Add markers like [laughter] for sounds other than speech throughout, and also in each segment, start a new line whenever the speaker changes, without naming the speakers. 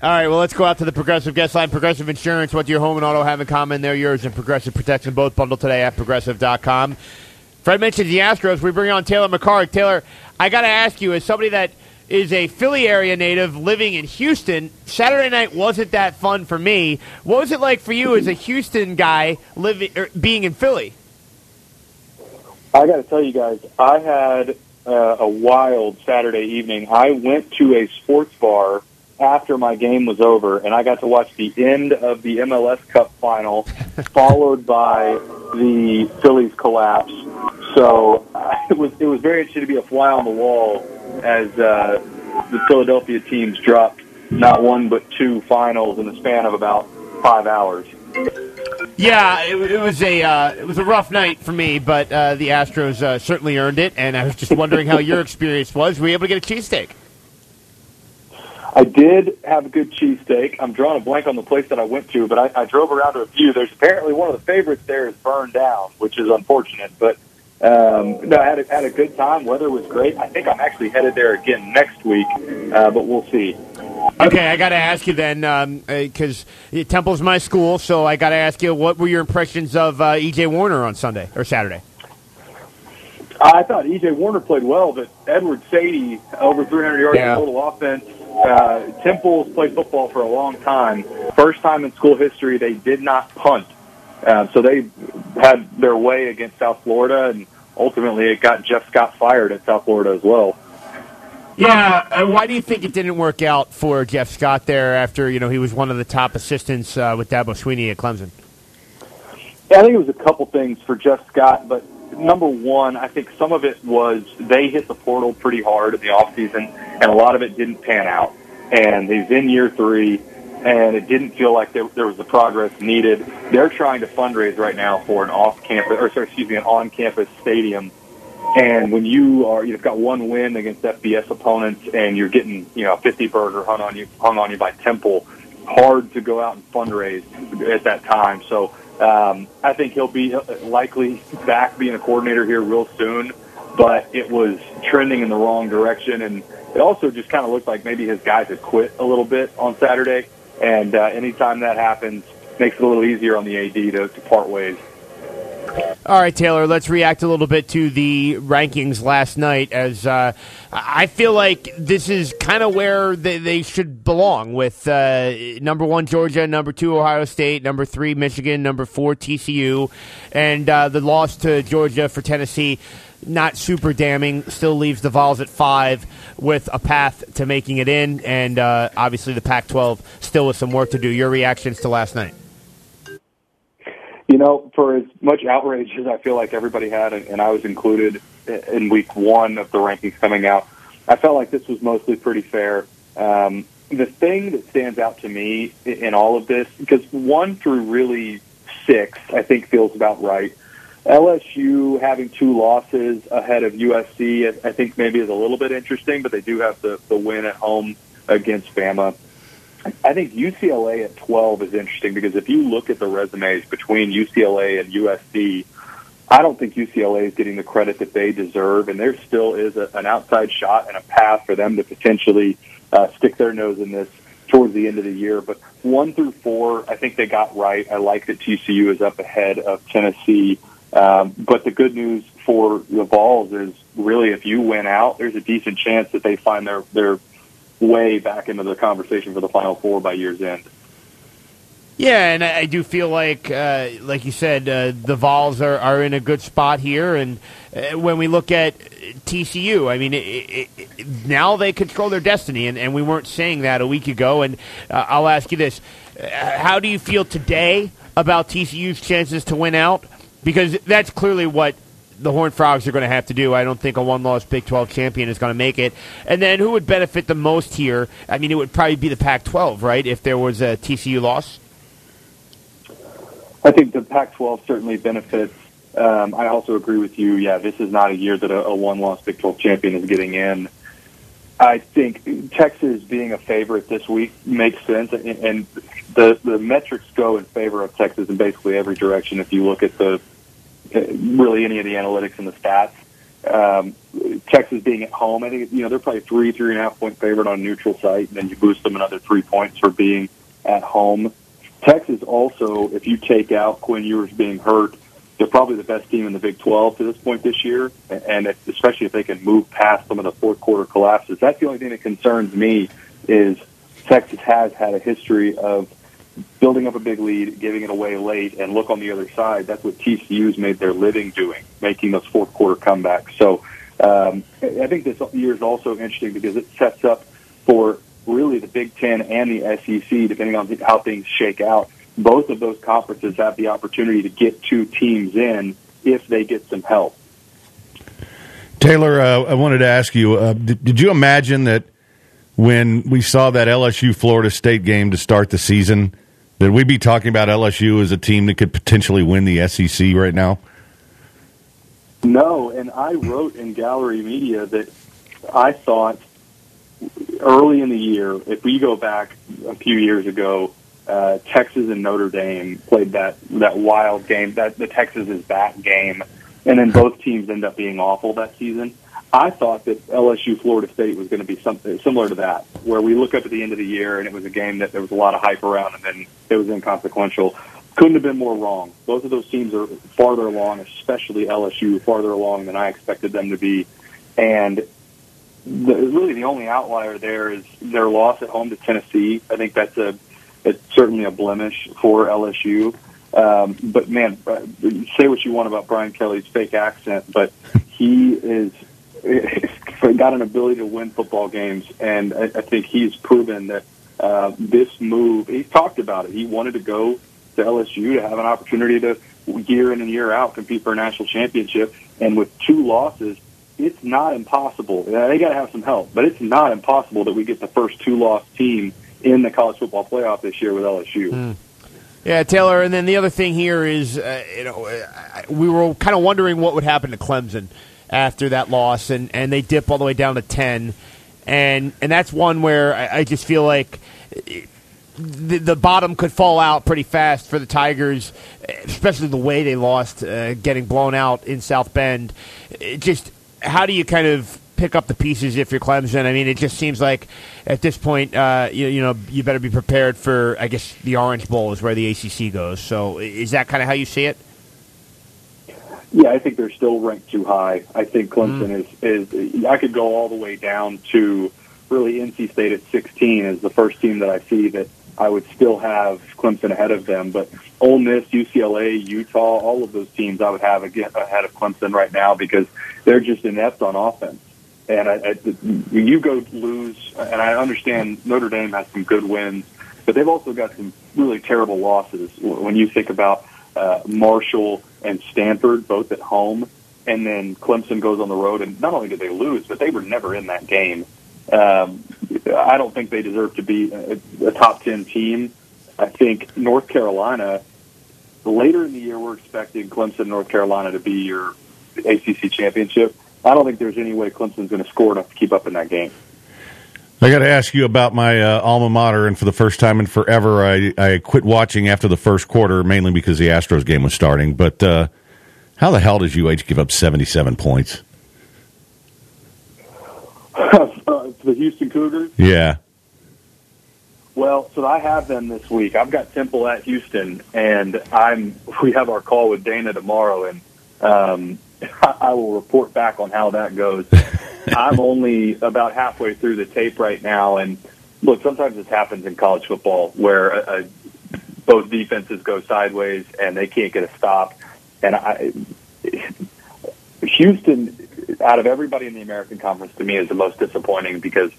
All right, well, let's go out to the Progressive guest line. Progressive Insurance, what do your home and auto have in common? They're yours, and Progressive Protection both. Bundle today at progressive.com. Fred mentioned the Astros. We bring on Taylor McHargue. Taylor, I got to ask you, as somebody that is a Philly area native living in Houston, Saturday night wasn't that fun for me. What was it like for you as a Houston guy living er, being in Philly?
I got to tell you guys, I had uh, a wild Saturday evening. I went to a sports bar after my game was over, and I got to watch the end of the MLS Cup final, [laughs] followed by the Phillies collapse. So uh, [laughs] it was it was very interesting to be a fly on the wall as uh, the Philadelphia teams dropped not one but two finals in the span of about five hours.
Yeah, it, it was a uh, it was a rough night for me, but uh, the Astros uh, certainly earned it. And I was just wondering how your [laughs] experience was. Were you able to get a cheesesteak?
I did have a good cheesesteak. I'm drawing a blank on the place that I went to, but I, I drove around to a few. There's apparently one of the favorites there is burned down, which is unfortunate. But um, no, I had a, had a good time. Weather was great. I think I'm actually headed there again next week, uh, but we'll see.
Okay, I got to ask you then, because um, uh, Temple's my school, so I got to ask you, what were your impressions of uh, EJ Warner on Sunday or Saturday?
I thought EJ Warner played well, but Edward Saydee over 300 yards yeah. total offense uh, Temple's played football for a long time. First time in school history they did not punt. Uh, so they had their way against South Florida, and ultimately it got Jeff Scott fired at South Florida as well.
Yeah, uh, why do you think it didn't work out for Jeff Scott there after you know he was one of the top assistants uh, with Dabo Swinney at Clemson?
Yeah, I think it was a couple things for Jeff Scott, but number one, I think some of it was they hit the portal pretty hard in the off season, and a lot of it didn't pan out. And he's in year three, and it didn't feel like there, there was the progress needed. They're trying to fundraise right now for an off-campus, or sorry, excuse me, an on-campus stadium. And when you are, you've got one win against FBS opponents, and you're getting, you know, a 50 burger hung on you, hung on you by Temple, hard to go out and fundraise at that time. So um, I think he'll be likely back being a coordinator here real soon, but it was trending in the wrong direction, and it also just kind of looked like maybe his guys had quit a little bit on Saturday. And uh, anytime that happens, makes it a little easier on the AD to, to part ways.
All right, Taylor, let's react a little bit to the rankings last night as uh, I feel like this is kind of where they, they, should belong with uh, number one, Georgia, number two, Ohio State, number three, Michigan, number four, TCU, and uh, the loss to Georgia for Tennessee. Not super damning. Still leaves the Vols at five with a path to making it in, and uh, obviously the Pac 12 still with some work to do. Your reactions to last night?
You know, for as much outrage as I feel like everybody had, and I was included in week one of the rankings coming out, I felt like this was mostly pretty fair. Um, the thing that stands out to me in all of this, because one through really six, I think feels about right. LSU having two losses ahead of USC, I think maybe is a little bit interesting, but they do have the, the win at home against Bama. I think UCLA at 12 is interesting because if you look at the resumes between UCLA and USC, I don't think UCLA is getting the credit that they deserve, and there still is a, an outside shot and a path for them to potentially uh, stick their nose in this towards the end of the year. But one through four, I think they got right. I like that TCU is up ahead of Tennessee. Um, but the good news for the Vols is really if you win out, there's a decent chance that they find their their way back into the conversation for the Final Four by year's end.
Yeah, and I do feel like, uh, like you said, uh, the Vols are, are in a good spot here. And uh, when we look at TCU, I mean, it, it, it, now they control their destiny, and, and we weren't saying that a week ago. And uh, I'll ask you this: uh, How do you feel today about TCU's chances to win out? Because that's clearly what the Horned Frogs are going to have to do. I don't think a one-loss Big 12 champion is going to make it. And then who would benefit the most here? I mean, it would probably be the Pac-12, right? If there was a TCU loss.
I think the Pac-12 certainly benefits. Um, I also agree with you. Yeah, this is not a year that a, a one-loss Big 12 champion is getting in. I think Texas being a favorite this week makes sense, and, and the the metrics go in favor of Texas in basically every direction. If you look at the really any of the analytics and the stats. Um, Texas being at home, I think you know they're probably three, three and a half point favorite on neutral site, and then you boost them another three points for being at home. Texas also, if you take out Quinn Ewers being hurt, they're probably the best team in the Big 12 to this point this year, and especially if they can move past some of the fourth quarter collapses. That's the only thing that concerns me is Texas has had a history of building up a big lead, giving it away late, and look on the other side. That's what TCU's made their living doing, making those fourth quarter comebacks. So um, I think this year is also interesting because it sets up for really the Big Ten and the SEC, depending on how things shake out. Both of those conferences have the opportunity to get two teams in if they get some help.
Taylor, uh, I wanted to ask you: uh, did, did you imagine that when we saw that LSU Florida State game to start the season? That we'd be talking about LSU as a team that could potentially win the SEC right now?
No, and I wrote in Gallery Media that I thought early in the year, if we go back a few years ago, uh, Texas and Notre Dame played that that wild game, that the Texas is back game, and then both teams end up being awful that season. I thought that LSU Florida State was going to be something similar to that, where we look up at the end of the year and it was a game that there was a lot of hype around, and then it was inconsequential. Couldn't have been more wrong. Both of those teams are farther along, especially LSU, farther along than I expected them to be. And the, really, the only outlier there is their loss at home to Tennessee. I think that's a it's certainly a blemish for LSU. Um, but man, uh, say what you want about Brian Kelly's fake accent, but he is [laughs] got an ability to win football games, and I, I think he's proven that uh, this move. He's talked about it. He wanted to go to LSU to have an opportunity to year in and year out compete for a national championship, and with two losses, it's not impossible. They got to have some help, but it's not impossible that we get the first two-loss team in the college football playoff this year with LSU. Mm.
Yeah, Taylor. And then the other thing here is, uh, you know, we were kind of wondering what would happen to Clemson after that loss, and, and they dip all the way down to ten, and and that's one where I, I just feel like. the, the bottom could fall out pretty fast for the Tigers, especially the way they lost, uh, getting blown out in South Bend. It just how do you kind of pick up the pieces if you're Clemson? I mean, it just seems like at this point, uh, you, you know, you better be prepared for. I guess the Orange Bowl is where the ACC goes. So, is that kind of how you see it?
Yeah, I think they're still ranked too high. I think Clemson mm. is is. I could go all the way down to really NC State at 16 is the first team that I see that I would still have Clemson ahead of them. But Ole Miss, UCLA, Utah, all of those teams I would have ahead of Clemson right now because they're just inept on offense. And I, I, you go lose, and I understand Notre Dame has some good wins, but they've also got some really terrible losses. When you think about uh, Marshall and Stanford, both at home, and then Clemson goes on the road, and not only did they lose, but they were never in that game. Um, I don't think they deserve to be a, a top 10 team. I think North Carolina, later in the year, we're expecting Clemson, North Carolina to be your ACC championship. I don't think there's any way Clemson's going to score enough to keep up in that game.
I got to ask you about my uh, alma mater, and for the first time in forever, I, I quit watching after the first quarter, mainly because the Astros game was starting. But uh, how the hell does UH give up 77 points? [laughs]
the Houston Cougars?
Yeah.
Well, so I have them this week. I've got Temple at Houston, and I'm. We have our call with Dana tomorrow, and um, [laughs] I will report back on how that goes. [laughs] I'm only about halfway through the tape right now, and look, sometimes this happens in college football where uh, both defenses go sideways and they can't get a stop. And I, Houston, out of everybody in the American Conference, to me is the most disappointing because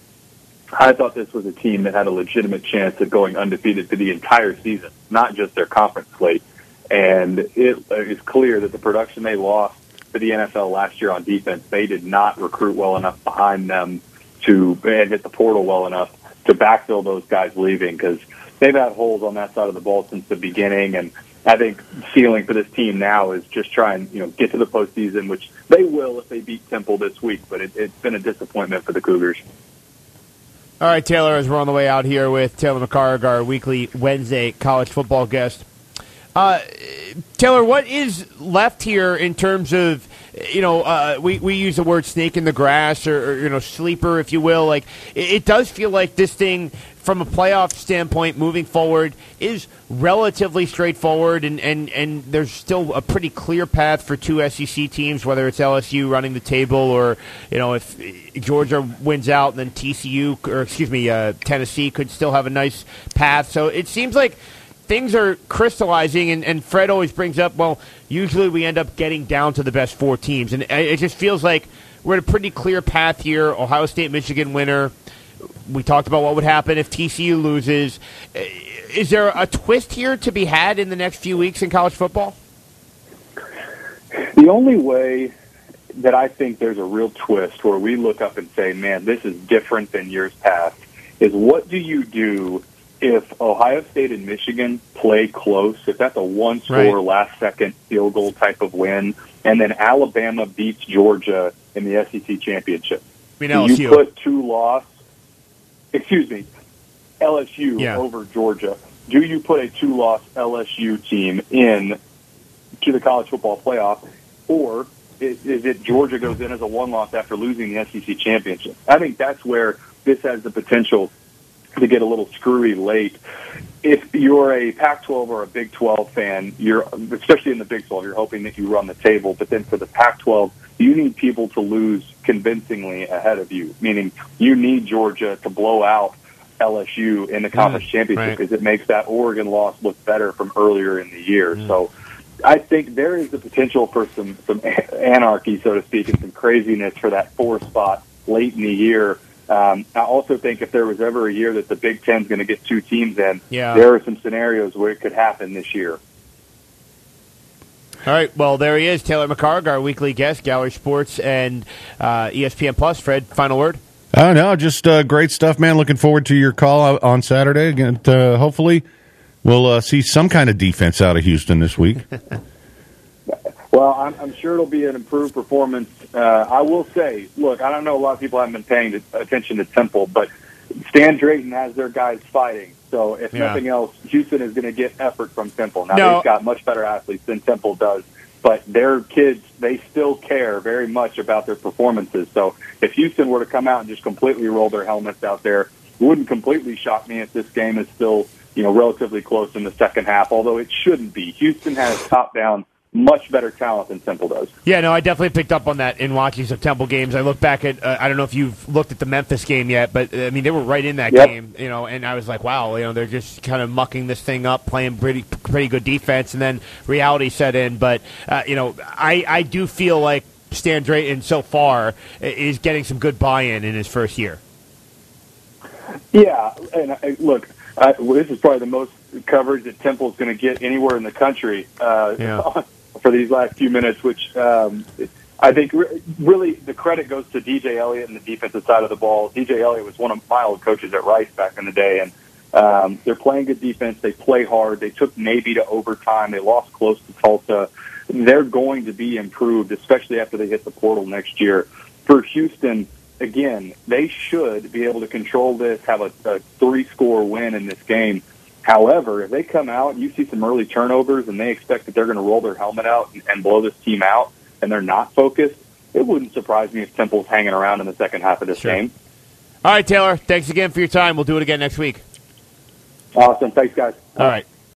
I thought this was a team that had a legitimate chance of going undefeated for the entire season, not just their conference slate. And it is clear that the production they lost for the NFL last year on defense, they did not recruit well enough behind them to and hit the portal well enough to backfill those guys leaving because they've had holes on that side of the ball since the beginning. And I think ceiling for this team now is just try and you know get to the postseason, which they will if they beat Temple this week. But it, it's been a disappointment for the Cougars.
All right, Taylor, as we're on the way out here with Taylor McHargue, our weekly Wednesday college football guest. Uh, Taylor, what is left here in terms of you know, uh, we we use the word snake in the grass or, or you know sleeper, if you will. Like it, it does feel like this thing from a playoff standpoint moving forward is relatively straightforward and, and, and there's still a pretty clear path for two SEC teams, whether it's LSU running the table or, you know, if Georgia wins out, then TCU, or excuse me, uh, Tennessee could still have a nice path. So it seems like things are crystallizing, and, and Fred always brings up, well, usually we end up getting down to the best four teams. And it just feels like we're in a pretty clear path here. Ohio State, Michigan winner we talked about what would happen if TCU loses. Eh, is there a twist here to be had in the next few weeks in college football?
The only way that I think there's a real twist where we look up and say, man, this is different than years past, is what do you do if Ohio State and Michigan play close, if that's a one score right. last second field goal type of win, and then Alabama beats Georgia in the SEC championship?
I mean,
you put two loss excuse me, LSU
yeah.
over Georgia. Do you put a two-loss LSU team in to the college football playoff, or is, is it Georgia goes in as a one-loss after losing the SEC championship? I think that's where this has the potential to get a little screwy late. If you're a Pac-12 or a Big 12 fan, you're especially in the Big 12, you're hoping that you run the table. But then for the Pac-12, you need people to lose convincingly ahead of you. Meaning, you need Georgia to blow out LSU in the conference mm, championship because right. it makes that Oregon loss look better from earlier in the year. Mm. So. I think there is the potential for some some anarchy, so to speak, and some craziness for that four spot late in the year. Um, I also think if there was ever a year that the Big Ten is going to get two teams in,
yeah.
there are some scenarios where it could happen this year.
All right. Well, there he is, Taylor McHargue, our weekly guest, Gallery Sports and uh, ESPN Plus. Fred, final word.
Oh no, just uh, great stuff, man. Looking forward to your call on Saturday. And uh, hopefully, we'll uh, see some kind of defense out of Houston this week. [laughs]
Well, I'm, I'm sure it'll be an improved performance. Uh, I will say, look, I don't know a lot of people haven't been paying attention to Temple, but Stan Drayton has their guys fighting. So if yeah. nothing else, Houston is going to get effort from Temple. Now
no.
they've got much better athletes than Temple does, but their kids they still care very much about their performances. So if Houston were to come out and just completely roll their helmets out there, it wouldn't completely shock me if this game is still you know relatively close in the second half. Although it shouldn't be. Houston has top down much better talent than Temple does.
Yeah, no, I definitely picked up on that in watching some Temple games. I look back at, uh, I don't know if you've looked at the Memphis game yet, but uh, I mean, they were right in that
yep.
game, you know, and I was like, wow, you know, they're just kind of mucking this thing up, playing pretty, pretty good defense, and then reality set in. But, uh, you know, I, I do feel like Stan Drayton so far is getting some good buy in in his first year.
Yeah, and I, look, I, this is probably the most coverage that Temple is going to get anywhere in the country. Uh,
yeah. [laughs]
for these last few minutes, which um, I think re- really the credit goes to DJ Eliot and the defensive side of the ball. DJ Eliot was one of my old coaches at Rice back in the day, and um, they're playing good defense. They play hard. They took Navy to overtime. They lost close to Tulsa. They're going to be improved, especially after they hit the portal next year. For Houston, again, they should be able to control this, have a, a three-score win in this game. However, if they come out and you see some early turnovers and they expect that they're going to roll their helmet out and, and blow this team out and they're not focused, it wouldn't surprise me if Temple's hanging around in the second half of this
sure.
game.
All right, Taylor. Thanks again for your time. We'll do it again next week.
Awesome. Thanks, guys.
All right.